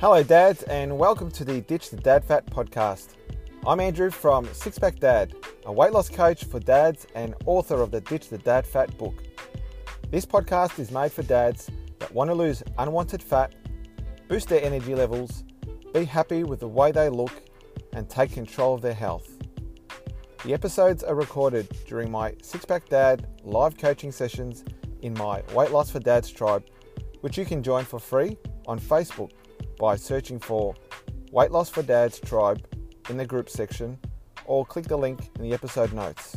Hello, dads, and welcome to the Ditch the Dad Fat podcast. I'm Andrew from Six Pack Dad, a weight loss coach for dads and author of the Ditch the Dad Fat book. This podcast is made for dads that want to lose unwanted fat, boost their energy levels, be happy with the way they look, and take control of their health. The episodes are recorded during my Six Pack Dad live coaching sessions in my Weight Loss for Dads tribe, which you can join for free on Facebook by searching for Weight Loss for Dads Tribe in the group section or click the link in the episode notes.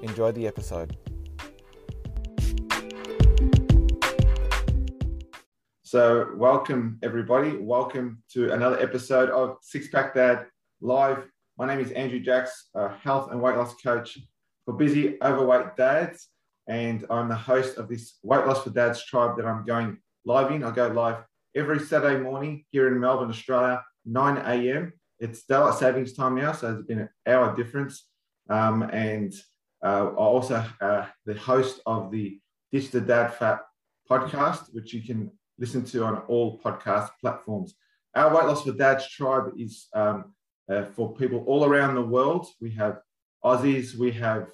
Enjoy the episode. So, welcome everybody. Welcome to another episode of Six Pack Dad Live. My name is Andrew Jacks, a health and weight loss coach for busy, overweight dads. And I'm the host of this Weight Loss for Dads tribe that I'm going live in. I go live every Saturday morning here in Melbourne, Australia, 9 a.m. It's daylight savings time now, so there's been an hour difference. Um, and uh, I also uh, the host of the Ditch the Dad Fat podcast, which you can listen to on all podcast platforms. Our Weight Loss for Dads tribe is um, uh, for people all around the world. We have Aussies, we have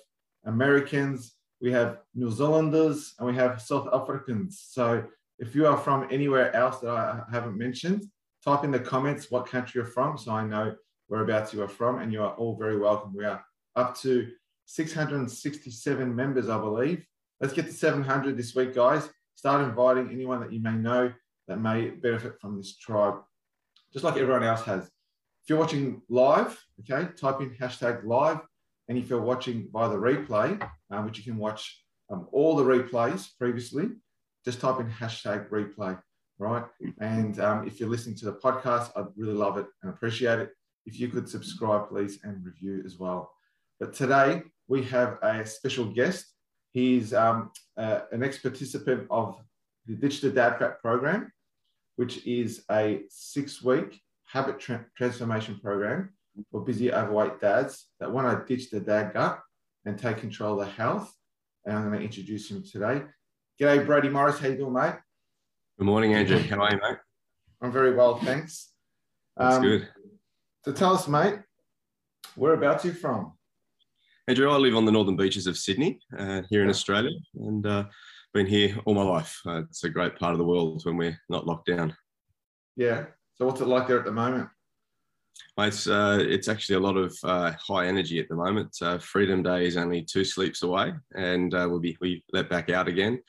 Americans, we have New Zealanders, and we have South Africans. So if you are from anywhere else that I haven't mentioned, type in the comments what country you're from so I know whereabouts you are from, and you are all very welcome. We are up to 667 members, I believe. Let's get to 700 this week, guys. Start inviting anyone that you may know that may benefit from this tribe, just like everyone else has. If you're watching live, okay, type in hashtag live. And if you're watching by the replay, um, which you can watch um, all the replays previously, just type in hashtag replay, right? And um, if you're listening to the podcast, I'd really love it and appreciate it. If you could subscribe, please, and review as well. But today we have a special guest. He's um, uh, an ex participant of the Ditch the Dad Fat program, which is a six week habit tra- transformation program for busy overweight dads that want to ditch the dad gut and take control of their health. And I'm going to introduce him today. G'day, Brady Morris. How you doing, mate? Good morning, Andrew. How are you, mate? I'm very well, thanks. That's um, good. So tell us, mate, whereabouts are you from? Andrew, I live on the northern beaches of Sydney, uh, here in Australia, and uh, been here all my life. Uh, it's a great part of the world when we're not locked down. Yeah. So what's it like there at the moment? It's uh, it's actually a lot of uh, high energy at the moment. Uh, Freedom Day is only two sleeps away, and uh, we'll be we let back out again.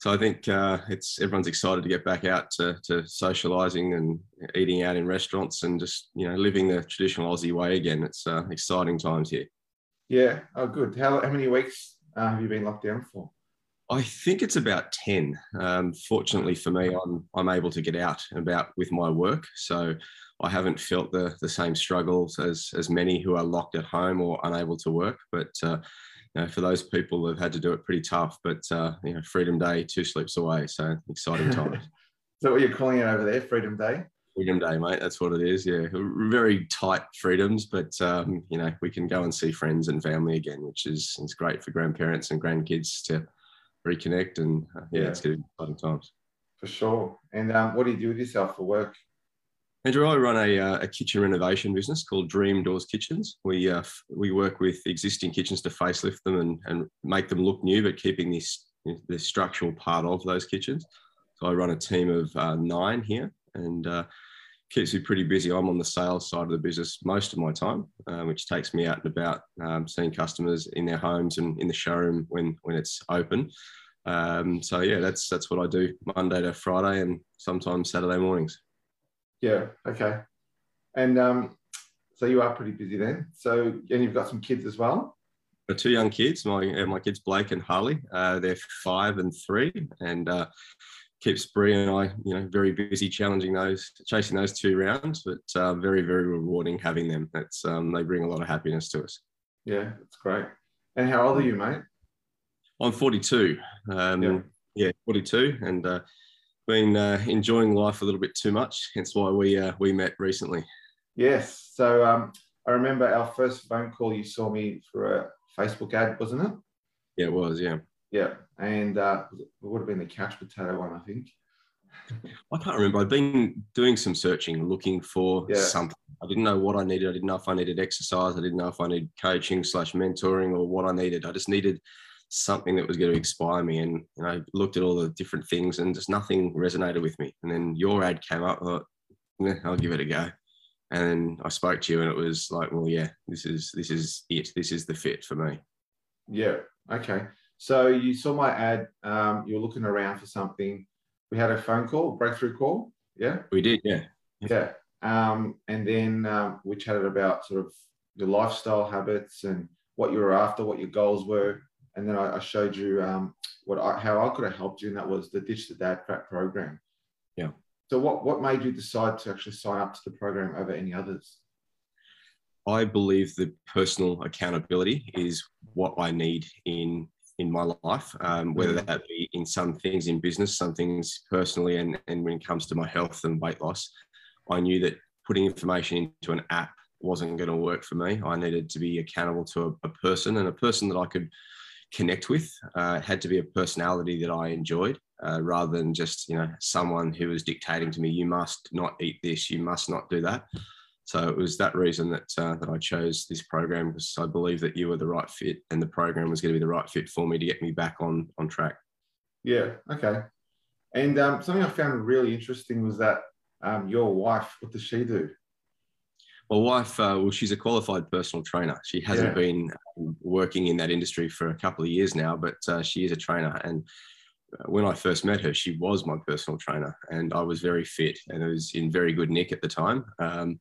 So I think uh, it's everyone's excited to get back out to, to socialising and eating out in restaurants and just you know living the traditional Aussie way again. It's uh, exciting times here. Yeah. Oh, good. How how many weeks have you been locked down for? I think it's about 10. Um, fortunately for me, I'm, I'm able to get out and about with my work. So I haven't felt the, the same struggles as, as many who are locked at home or unable to work. But uh, you know, for those people who've had to do it pretty tough, but uh, you know, Freedom Day, two sleeps away. So exciting times. is that what you're calling it over there, Freedom Day? Freedom Day, mate. That's what it is. Yeah, very tight freedoms, but um, you know we can go and see friends and family again, which is is great for grandparents and grandkids to reconnect. And uh, yeah, yeah, it's good exciting times. For sure. And um, what do you do with yourself for work? Andrew, I run a, uh, a kitchen renovation business called Dream Doors Kitchens. We uh, we work with existing kitchens to facelift them and, and make them look new, but keeping this the structural part of those kitchens. So I run a team of uh, nine here, and uh, keeps me pretty busy. I'm on the sales side of the business most of my time, uh, which takes me out and about um, seeing customers in their homes and in the showroom when when it's open. Um, so yeah, that's that's what I do Monday to Friday and sometimes Saturday mornings. Yeah. Okay. And um, so you are pretty busy then. So and you've got some kids as well. Got two young kids. My uh, my kids Blake and Harley. Uh, they're five and three, and uh, keeps Brie and I, you know, very busy challenging those, chasing those two rounds. But uh, very very rewarding having them. That's um, they bring a lot of happiness to us. Yeah, that's great. And how old are you, mate? I'm 42. Um, yeah. yeah, 42, and uh, been uh, enjoying life a little bit too much. Hence why we uh, we met recently. Yes. So um, I remember our first phone call. You saw me for a Facebook ad, wasn't it? Yeah, it was. Yeah. Yeah, and uh, it would have been the couch potato one, I think. I can't remember. I've been doing some searching, looking for Yeah. something. I didn't know what I needed. I didn't know if I needed exercise. I didn't know if I needed coaching slash mentoring or what I needed. I just needed something that was going to inspire me. And you know, looked at all the different things, and just nothing resonated with me. And then your ad came up. I thought, yeah, I'll give it a go. And then I spoke to you, and it was like, well, yeah, this is this is it. This is the fit for me. Yeah. Okay. So you saw my ad. Um, you were looking around for something. We had a phone call, breakthrough call. Yeah. We did, yeah. Yeah. Um, and then um, we chatted about sort of your lifestyle habits and what you were after, what your goals were. And then I, I showed you um, what I, how I could have helped you, and that was the Ditch the Dad Fat program. Yeah. So what what made you decide to actually sign up to the program over any others? I believe the personal accountability is what I need in in my life, um, whether that be in some things in business, some things personally, and, and when it comes to my health and weight loss, I knew that putting information into an app wasn't going to work for me. I needed to be accountable to a, a person and a person that I could connect with. Uh, it had to be a personality that I enjoyed, uh, rather than just you know someone who was dictating to me, "You must not eat this, you must not do that." So it was that reason that uh, that I chose this program because I believe that you were the right fit, and the program was going to be the right fit for me to get me back on on track. Yeah. Okay. And um, something I found really interesting was that um, your wife, what does she do? My wife, uh, well, she's a qualified personal trainer. She hasn't Yeah. been working in that industry for a couple of years now, but uh, she is a trainer. And uh, when I first met her, she was my personal trainer, and I was very fit and I was in very good nick at the time. Um,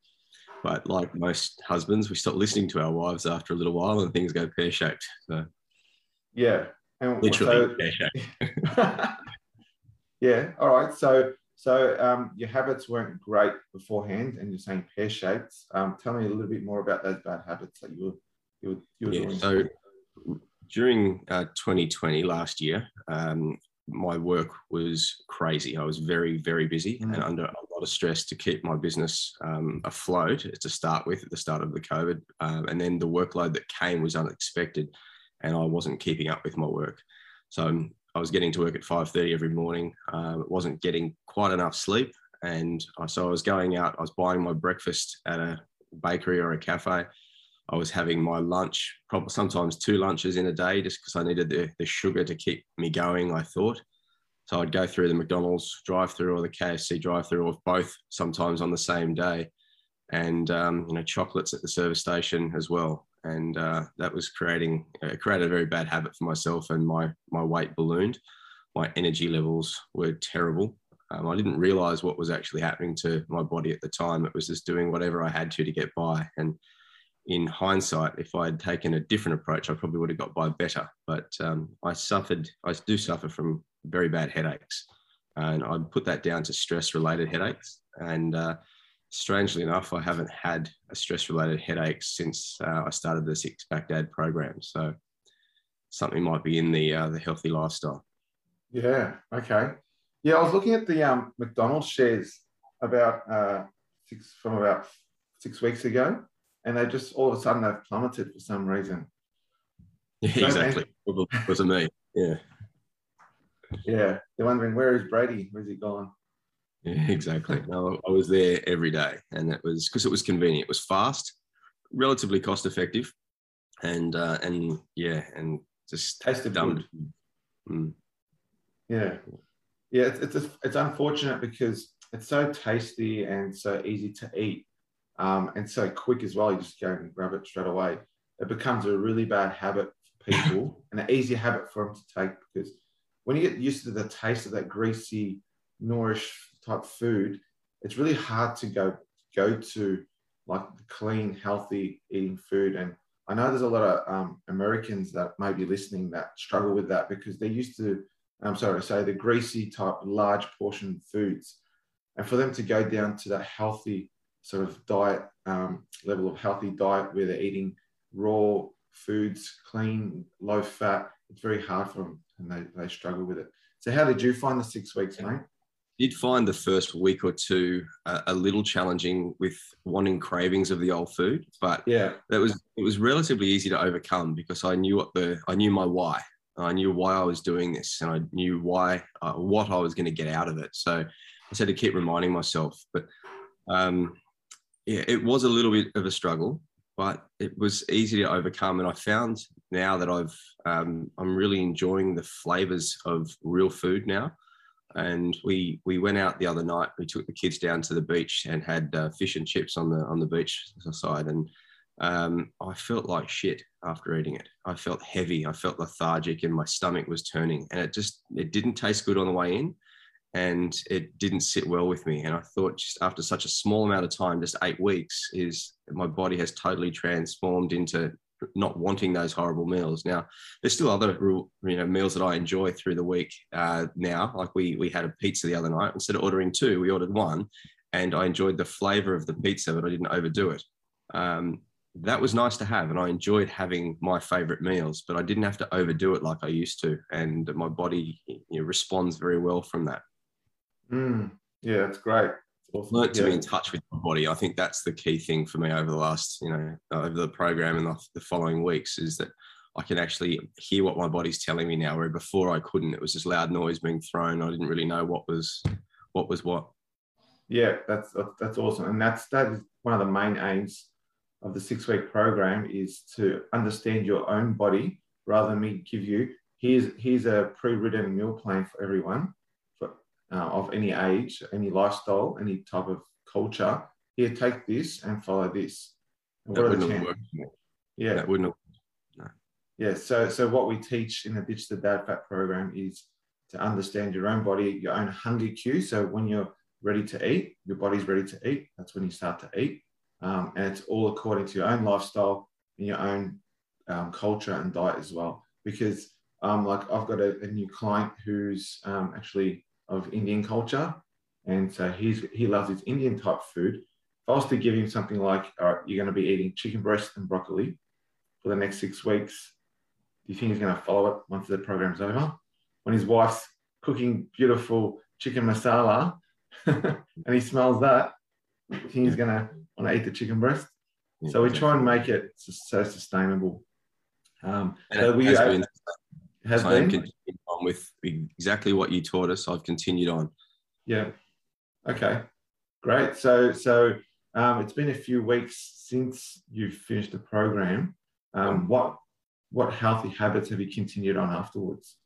but like most husbands, we stop listening to our wives after a little while, and things go pear shaped. So Yeah. And literally so- pear shaped. yeah. All right. So so um, your habits weren't great beforehand, and you're saying pear shaped. Um, tell me a little bit more about those bad habits that you were you were, you were Yeah, so during uh, 2020 last year, um, my work was crazy. I was very, very busy Mm. and under a lot of stress to keep my business um, afloat to start with at the start of the COVID. Um, and then the workload that came was unexpected and I wasn't keeping up with my work. So I was getting to work at 5.30 every morning. Um, wasn't getting quite enough sleep. And I, so I was going out, I was buying my breakfast at a bakery or a cafe. I was having my lunch, probably sometimes two lunches in a day, just because I needed the, the sugar to keep me going. I thought so. I'd go through the McDonald's drive-through or the KFC drive-through, or both, sometimes on the same day, and um, you know chocolates at the service station as well. And uh, that was creating uh, created a very bad habit for myself, and my my weight ballooned. My energy levels were terrible. Um, I didn't realize what was actually happening to my body at the time. It was just doing whatever I had to to get by, and in hindsight, if I had taken a different approach, I probably would have got by better. But um, I suffered, I do suffer from very bad headaches. And I'd put that down to stress related headaches. And uh, strangely enough, I haven't had a stress related headache since uh, I started the Six Pack Dad program. So something might be in the, uh, the healthy lifestyle. Yeah. Okay. Yeah, I was looking at the um, McDonald's shares about uh, six from about six weeks ago, and they just all of a sudden they've plummeted for some reason. Yeah, exactly. Of me. Yeah. Yeah, they're wondering where is Brady? Where's he gone? Yeah, exactly. No, I was there every day, and it was because it was convenient. It was fast, relatively cost effective, and uh, and yeah, and just Tasted dumb. good. Mm, Yeah, yeah. It's it's it's unfortunate because it's so tasty and so easy to eat, um, and so quick as well. You just go and grab it straight away. It becomes a really bad habit for people, and an easy habit for them to take because when you get used to the taste of that greasy, nourish type food, it's really hard to go go to like clean, healthy eating food. And I know there's a lot of um, Americans that may be listening that struggle with that because they're used to I'm sorry to say, the greasy type, large portion foods. And for them to go down to that healthy sort of diet, um, level of healthy diet where they're eating raw foods, clean, low fat, it's very hard for them and they, they struggle with it. So, how did you find the six weeks, mate? did find the first week or two uh, a little challenging with wanting cravings of the old food, but Yeah. that was it was relatively easy to overcome because I knew what the I knew my why. I knew why I was doing this, and I knew why uh, what I was going to get out of it. So I had to keep reminding myself. But um, yeah, it was a little bit of a struggle, but it was easy to overcome. And I found now that I've um, I'm really enjoying the flavors of real food now. And we we went out the other night. We took the kids down to the beach and had uh, fish and chips on the on the beach side, and um, I felt like shit after eating it. I felt heavy. I felt lethargic, and my stomach was turning. And it just it didn't taste good on the way in, and it didn't sit well with me. And I thought just after such a small amount of time, just eight weeks, is my body has totally transformed into not wanting those horrible meals. Now, there's still other you know meals that I enjoy through the week uh, now. Like we we had a pizza the other night. Instead of ordering two, we ordered one, and I enjoyed the flavour of the pizza, but I didn't overdo it. Um, that was nice to have, and I enjoyed having my favourite meals, but I didn't have to overdo it like I used to, and my body you know, responds very well from that. Mm, yeah, that's great awesome. learned to yeah. be in touch with my body. I think that's the key thing for me over the last, you know, over the program and the, the following weeks is that I can actually hear what my body's telling me now. Where before I couldn't, it was just loud noise being thrown. I didn't really know what was what was what. Yeah, that's that's awesome, and that's that is one of the main aims of the six week program is to understand your own body rather than me give you here's here's a pre-written meal plan for everyone uh, of any age, any lifestyle, any type of culture. Here, take this and follow this. And that wouldn't have worked. Yeah, that wouldn't. Have, no. Yeah. So, so what we teach in the Ditch the Dad Fat program is to understand your own body, your own hunger cue. So when you're ready to eat, your body's ready to eat. That's when you start to eat, um, and it's all according to your own lifestyle and your own um, culture and diet as well. Because um, like I've got a, a new client who's um, actually of Indian culture. And so he's, he loves his Indian type food. If I was to give him something like, all right, you're going to be eating chicken breast and broccoli for the next six weeks, do you think he's going to follow it once the program's over? When his wife's cooking beautiful chicken masala and he smells that, do you think he's going to want to eat the chicken breast? Yeah, so we try and make it so sustainable. Um, so we, has been, has been on with exactly what you taught us. I've continued on. Yeah. Okay. Great. So so um, it's been a few weeks since you've finished the program. Um, what what healthy habits have you continued on afterwards?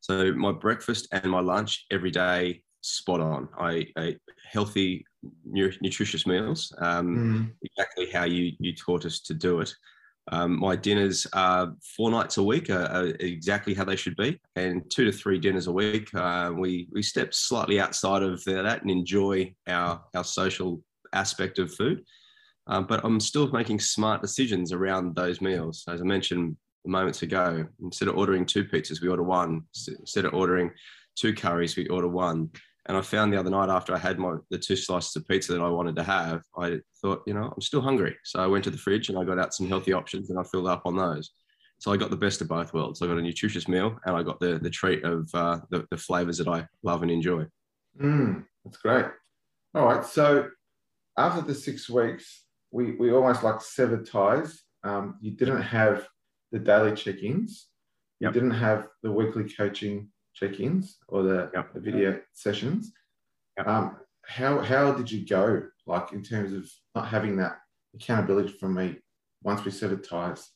So my breakfast and my lunch every day spot on. I ate healthy, nutritious meals, um, mm. exactly how you you taught us to do it. Um, my dinners are four nights a week, are, are, exactly how they should be, and two to three dinners a week. Uh, we we step slightly outside of that and enjoy our our social aspect of food. Um, but I'm still making smart decisions around those meals. As I mentioned moments ago, instead of ordering two pizzas, we order one. Instead of ordering two curries, we order one. And I found the other night after I had my the two slices of pizza that I wanted to have, I thought, you know, I'm still hungry. So I went to the fridge and I got out some healthy options and I filled up on those. So I got the best of both worlds. I got a nutritious meal and I got the the treat of uh, the, the flavors that I love and enjoy. Mm, that's great. All right. So after the six weeks, we, we almost like severed ties. Um, you didn't have the daily check-ins. You yep. didn't have the weekly coaching check-ins or the, yep. the video sessions. Yep. Um, how how did you go? Like in terms of not having that accountability from me once we severed ties.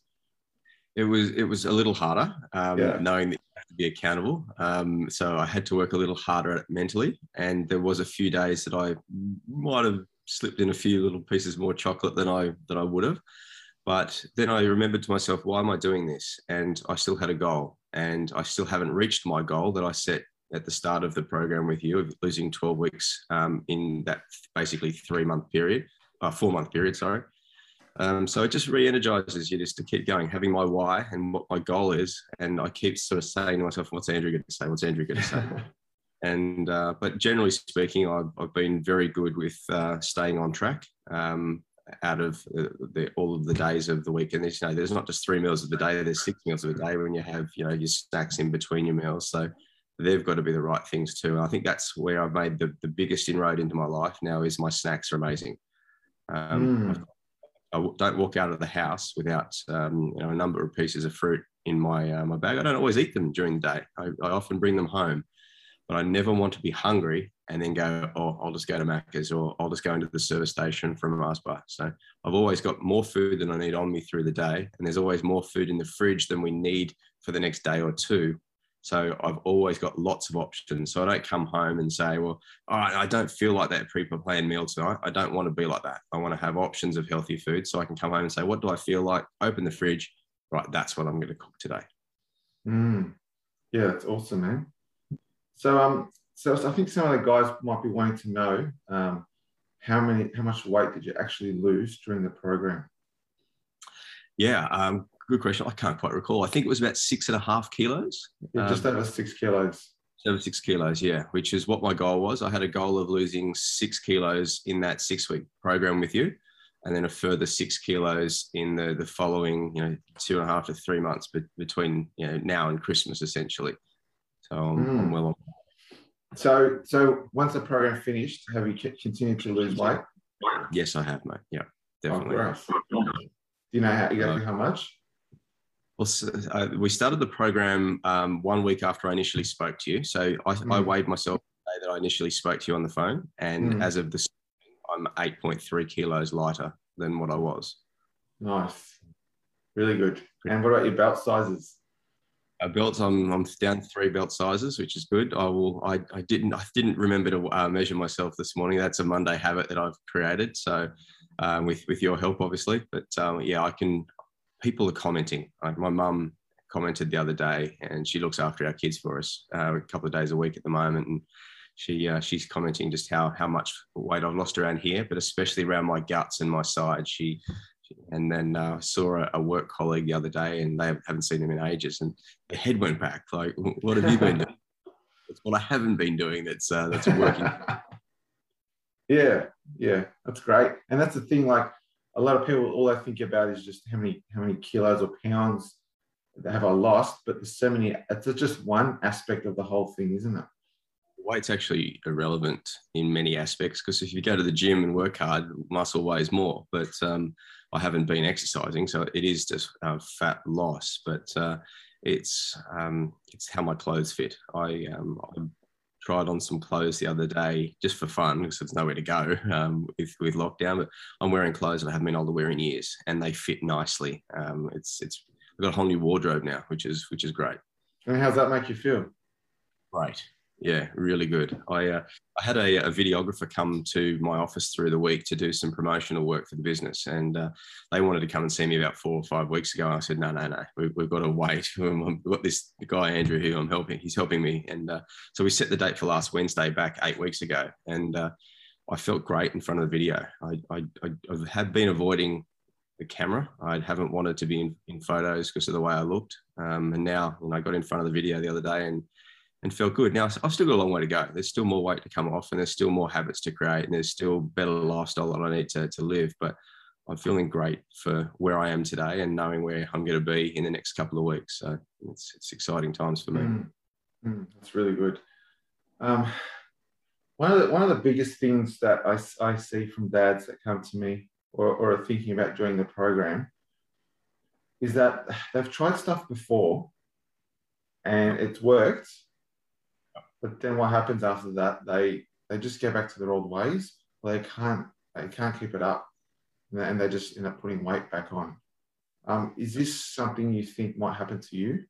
It was it was a little harder, um, yeah. knowing that you have to be accountable. Um, so I had to work a little harder at it mentally, and there was a few days that I might have slipped in a few little pieces more chocolate than I than I would have. But then I remembered to myself, why am I doing this? And I still had a goal, and I still haven't reached my goal that I set at the start of the program with you of losing 12 weeks um, in that basically three month period, uh, four month period, sorry. Um, so it just re-energizes you just to keep going, having my why and what my goal is. And I keep sort of saying to myself, what's Andrew going to say? What's Andrew going to say? and, uh, but generally speaking, I've, I've been very good with uh, staying on track. Um, out of the, the, all of the days of the week. And there's, you know, there's not just three meals of the day, there's six meals of the day when you have, you know, your snacks in between your meals. So they've got to be the right things too. And I think that's where I've made the, the biggest inroad into my life now is my snacks are amazing. Um, mm. I don't walk out of the house without um, you know a number of pieces of fruit in my uh, my bag. I don't always eat them during the day. I, I, often bring them home, but I never want to be hungry and then go, oh, I'll just go to Macca's or I'll just go into the service station from Mars bar. So I've always got more food than I need on me through the day, and there's always more food in the fridge than we need for the next day or two. So I've always got lots of options. So I don't come home and say, well, I don't feel like that pre-planned meal tonight. I don't want to be like that. I want to have options of healthy food. So I can come home and say, what do I feel like? Open the fridge. Right, that's what I'm going to cook today. Mm. Yeah, that's awesome, man. So um, so I think some of the guys might be wanting to know um, how many, how much weight did you actually lose during the program? Yeah, um, good question. I can't quite recall. I think it was about six and a half kilos. Yeah, just um, over six kilos. Over six kilos, yeah, which is what my goal was. I had a goal of losing six kilos in that six week program with you, and then a further six kilos in the the following, you know, two and a half to three months be- between you know now and Christmas, essentially. So I'm, mm. I'm well on. So, so once the program finished, have you continued to lose weight? Yes, I have, mate. Yeah, definitely. Oh, Do you know how, exactly uh, how much? Well, uh, we started the program um, one week after I initially spoke to you. So I, mm. I weighed myself the day that I initially spoke to you on the phone, and mm. as of this, I'm 8.3 kilos lighter than what I was. Nice, really good. And what about your belt sizes? Uh, belts, I'm, I'm down three belt sizes, which is good. I will. I, I didn't. I didn't remember to uh, measure myself this morning. That's a Monday habit that I've created. So, um, with with your help, obviously. But um, yeah, I can people are commenting. My mum commented the other day, and she looks after our kids for us uh, a couple of days a week at the moment, and she uh, she's commenting just how how much weight I've lost around here, but especially around my guts and my side. She and then uh, I saw a, a, work colleague the other day, and they haven't seen him in ages, and the head went back. Like, what have you been doing? It's what I haven't been doing. That's uh, that's working. yeah, yeah, that's great, and that's the thing. Like, a lot of people all they think about is just how many how many kilos or pounds have I lost, but there's so many. It's just one aspect of the whole thing, isn't it? Weight's actually irrelevant in many aspects because if you go to the gym and work hard, muscle weighs more. But um, I haven't been exercising, so it is just uh, fat loss. But uh, it's um, it's how my clothes fit. I, um, I tried on some clothes the other day just for fun because there's nowhere to go um, with, with lockdown. But I'm wearing clothes that I haven't been able to wear in years, and they fit nicely. Um, it's it's I've got a whole new wardrobe now, which is which is great. And how's that make you feel? Great. Yeah, really good. I uh, I had a, a, videographer come to my office through the week to do some promotional work for the business, and uh, they wanted to come and see me about four or five weeks ago. I said, no, no, no, we, have got to wait. We've got this guy Andrew who I'm helping. He's helping me, and uh, so we set the date for last Wednesday back eight weeks ago, and uh, I felt great in front of the video. I, I, I have been avoiding the camera. I haven't wanted to be in, in photos because of the way I looked, um, and now know, I got in front of the video the other day and and felt good. Now I've still got a long way to go. There's still more weight to come off, and there's still more habits to create, and there's still better lifestyle that I need to, to live. But I'm feeling great for where I am today and knowing where I'm going to be in the next couple of weeks. So it's, it's exciting times for me. Mm, mm, that's really good. Um, one of the one of the biggest things that I, I see from dads that come to me or, or are thinking about joining the program is that they've tried stuff before and it's worked but then what happens after that? They they just go back to their old ways. They can't they can't keep it up, and they just end up putting weight back on. Um, is this something you think might happen to you?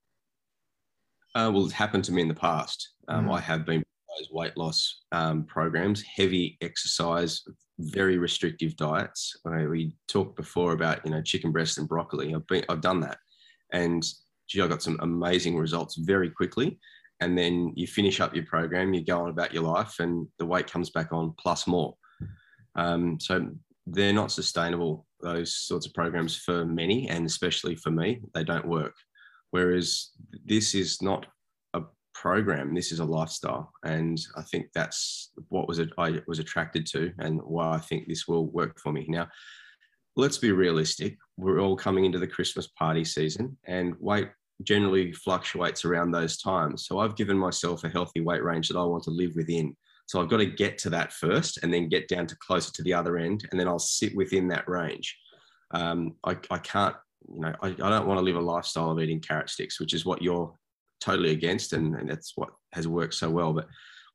Uh, well, it's happened to me in the past. Um, mm. I have been those weight loss um, programs, heavy exercise, very restrictive diets. we talked before about you know chicken breast and broccoli. I've been I've done that, and gee, I got some amazing results very quickly and then you finish up your program, you go on about your life, and the weight comes back on plus more. Um, so they're not sustainable. Those sorts of programs for many, and especially for me, they don't work. Whereas this is not a program; this is a lifestyle, and I think that's what was it I was attracted to, and why I think this will work for me. Now, let's be realistic. We're all coming into the Christmas party season, and weight generally fluctuates around those times. So I've given myself a healthy weight range that I want to live within. So I've got to get to that first and then get down to closer to the other end, and then I'll sit within that range. Um, I, I can't, you know, I, I don't want to live a lifestyle of eating carrot sticks, which is what you're totally against, and, and that's what has worked so well. But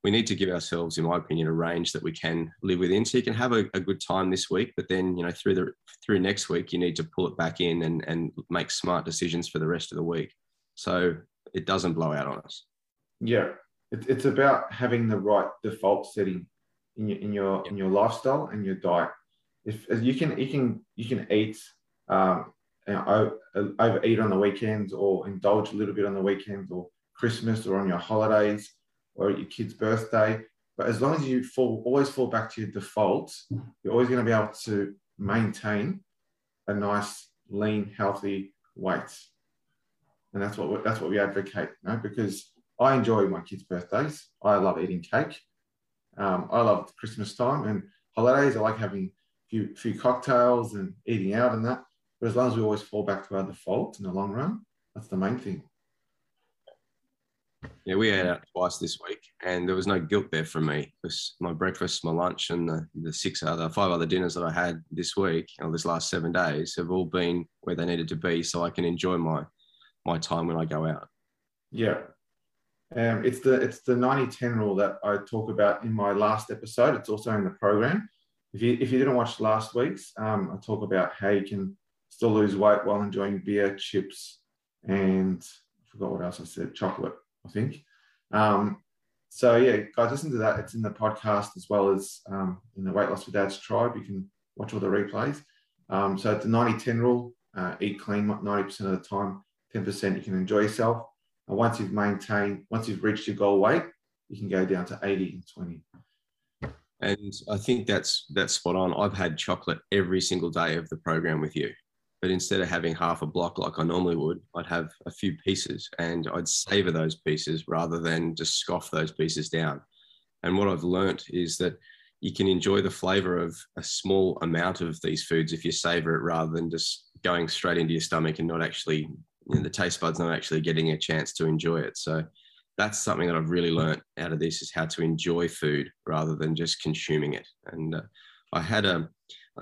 we need to give ourselves, in my opinion, a range that we can live within. So you can have a, a, good time this week, but then you know through the through next week, you need to pull it back in and and make smart decisions for the rest of the week, so it doesn't blow out on us. Yeah, it, it's about having the right default setting in your in your in your lifestyle and your diet. If you can you can you can eat um, you know, overeat on the weekends or indulge a little bit on the weekends or Christmas or on your holidays or at your kid's birthday. But as long as you fall, always fall back to your default, you're always going to be able to maintain a nice, lean, healthy weight. And that's what we, that's what we advocate, you know, because I enjoy my kids' birthdays. I love eating cake. Um, I love Christmas time and holidays. I like having a few, few cocktails and eating out and that. But as long as we always fall back to our default in the long run, that's the main thing. Yeah, we ate out twice this week, and there was no guilt there for me my breakfast, my lunch, and the, the six other, five other dinners that I had this week or this last seven days have all been where they needed to be, so I can enjoy my my time when I go out. Yeah, um, it's the it's the 90-10 rule that I talk about in my last episode. It's also in the program. If you if you didn't watch last week's, um, I talk about how you can still lose weight while enjoying beer, chips, and I forgot what else I said, chocolate. I think. Um, so yeah, guys, listen to that. It's in the podcast as well as um, in the Weight Loss for Dads tribe. You can watch all the replays. Um, so it's a 90-10 rule. Uh, eat clean 90% of the time, 10% you can enjoy yourself. And once you've maintained, once you've reached your goal weight, you can go down to 80 and 20. And I think that's that's spot on. I've had chocolate every single day of the program with you but instead of having half a block like I normally would, I'd have a few pieces and I'd savor those pieces rather than just scoff those pieces down. And what I've learnt is that you can enjoy the flavor of a small amount of these foods if you savor it rather than just going straight into your stomach and not actually, you know, the taste buds not actually getting a chance to enjoy it. So that's something that I've really learnt out of this is how to enjoy food rather than just consuming it. And uh, I had a,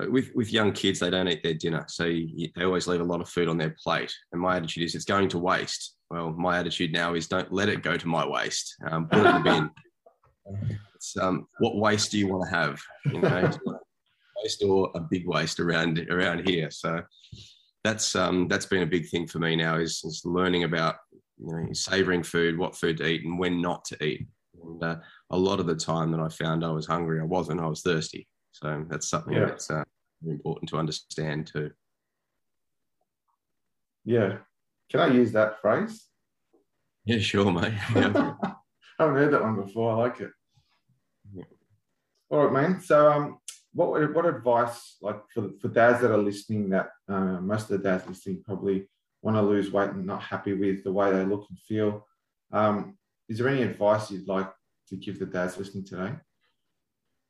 with with young kids, they don't eat their dinner, so you, they always leave a lot of food on their plate. And my attitude is, it's going to waste. Well, my attitude now is, don't let it go to my waste. Um, put it in the bin. It's, um, what waste do you want to have? You know, waste or a big waste around around here. So that's um, that's been a big thing for me now is, is learning about you know savoring food, what food to eat, and when not to eat. And uh, a lot of the time that I found I was hungry, I wasn't. I was thirsty. So that's something yeah. that's uh, important to understand too. Yeah. Can I use that phrase? Yeah, sure, mate. Yeah. I haven't heard that one before. I like it. Yeah. All right, man. So, um, what what advice, like for for dads that are listening, that uh, most of the dads listening probably want to lose weight and not happy with the way they look and feel. Um, is there any advice you'd like to give the dads listening today?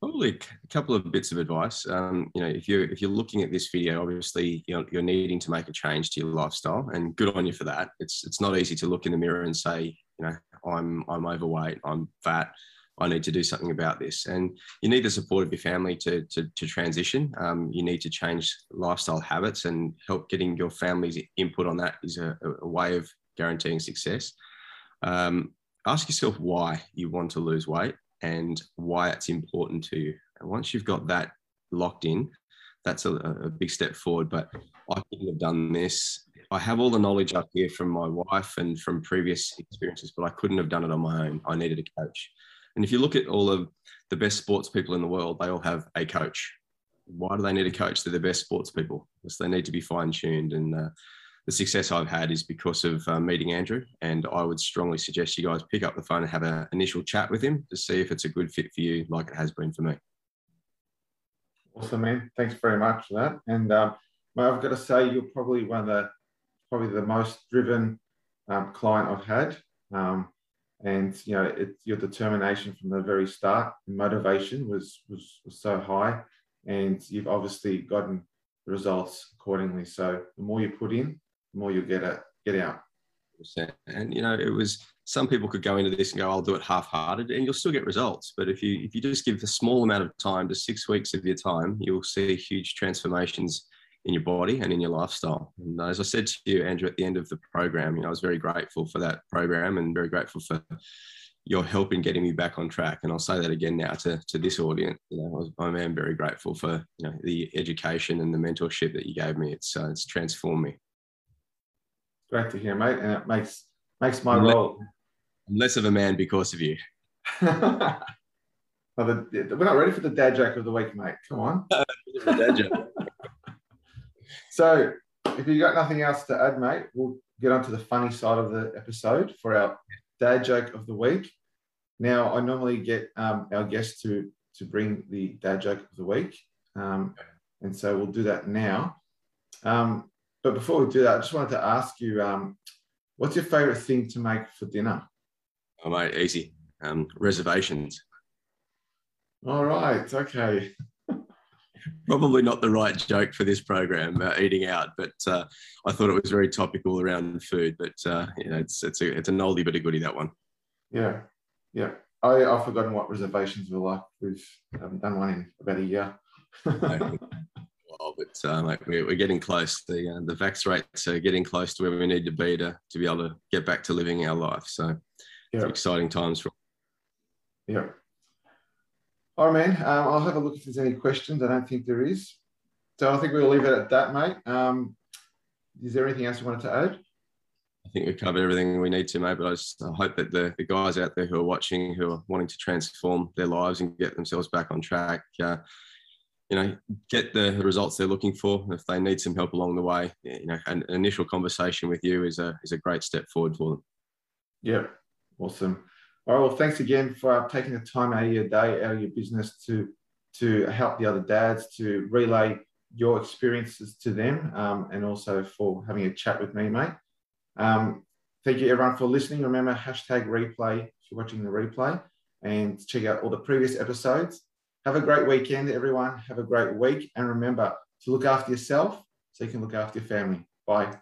Probably a couple of bits of advice. Um, you know, if you're if you're looking at this video, obviously you're, you're needing to make a change to your lifestyle, and good on you for that. It's it's not easy to look in the mirror and say, you know, I'm I'm overweight, I'm fat, I need to do something about this. And you need the support of your family to to, to transition. Um, you need to change lifestyle habits and help getting your family's input on that is a, a way of guaranteeing success. Um, ask yourself why you want to lose weight and why it's important to you. And once you've got that locked in, that's a, a, big step forward. But I couldn't have done this. I have all the knowledge up here from my wife and from previous experiences, but I couldn't have done it on my own. I needed a coach. And if you look at all of the best sports people in the world, they all have a coach. Why do they need a coach? They're the best sports people because they need to be fine tuned. And uh, the success I've had is because of uh, meeting Andrew. And I would strongly suggest you guys pick up the phone and have an initial chat with him to see if it's a good fit for you, like it has been for me. Awesome, man. Thanks very much for that. And um, I've got to say, you're probably one of the probably the most driven um, client I've had. Um, and you know, it, your determination from the very start, motivation was, was was so high, and you've obviously gotten results accordingly. So the more you put in, the more you'll get it get out. And you know, it was some people could go into this and go, "I'll do it half-hearted," and you'll still get results. But if you if you just give a small amount of time, to six weeks of your time, you'll see huge transformations in your body and in your lifestyle. And as I said to you, Andrew, at the end of the program, you know, I was very grateful for that program and very grateful for your help in getting me back on track. And I'll say that again now to, to this audience. You know, I am very grateful for you know the education and the mentorship that you gave me. It's uh, it's transformed me. Great to hear, mate, and it makes makes my I'm role. I'm less of a man because of you. well, the, we're not ready for the dad joke of the week, mate. Come on. dad joke. so, if you've got nothing else to add, mate, we'll get on to the funny side of the episode for our dad joke of the week. Now, I normally get um, our guests to to bring the dad joke of the week, um, and so we'll do that now. Um, but before we do that, I just wanted to ask you, um, what's your favorite thing to make for dinner? Oh, mate, easy. Um, reservations. All right. Okay. Probably not the right joke for this program, uh, eating out, but uh, I thought it was very topical around food. But uh, you know, it's it's a, it's an oldie but a goodie that one. Yeah, yeah. I I've forgotten what reservations were like. We've haven't done one in about a year. well, but uh, like we're, we're getting close. The uh, the vax rates are getting close to where we need to be to to be able to get back to living our life. So, yeah. exciting times for. Yeah. All right, man. Um, I'll have a look if there's any questions. I don't think there is. So I think we'll leave it at that, mate. Um, is there anything else you wanted to add? I think we've covered everything we need to, mate. But I just I hope that the, the guys out there who are watching, who are wanting to transform their lives and get themselves back on track, uh, you know, get the results they're looking for. If they need some help along the way, you know, an initial conversation with you is a is a great step forward for them. Yeah, awesome. All right. Well, thanks again for taking the time out of your day, out of your business to to help the other dads to relay your experiences to them, um, and also for having a chat with me, mate. Um, thank you everyone for listening. Remember hashtag replay if you're watching the replay, and check out all the previous episodes. Have a great weekend, everyone. Have a great week, and remember to look after yourself so you can look after your family. Bye.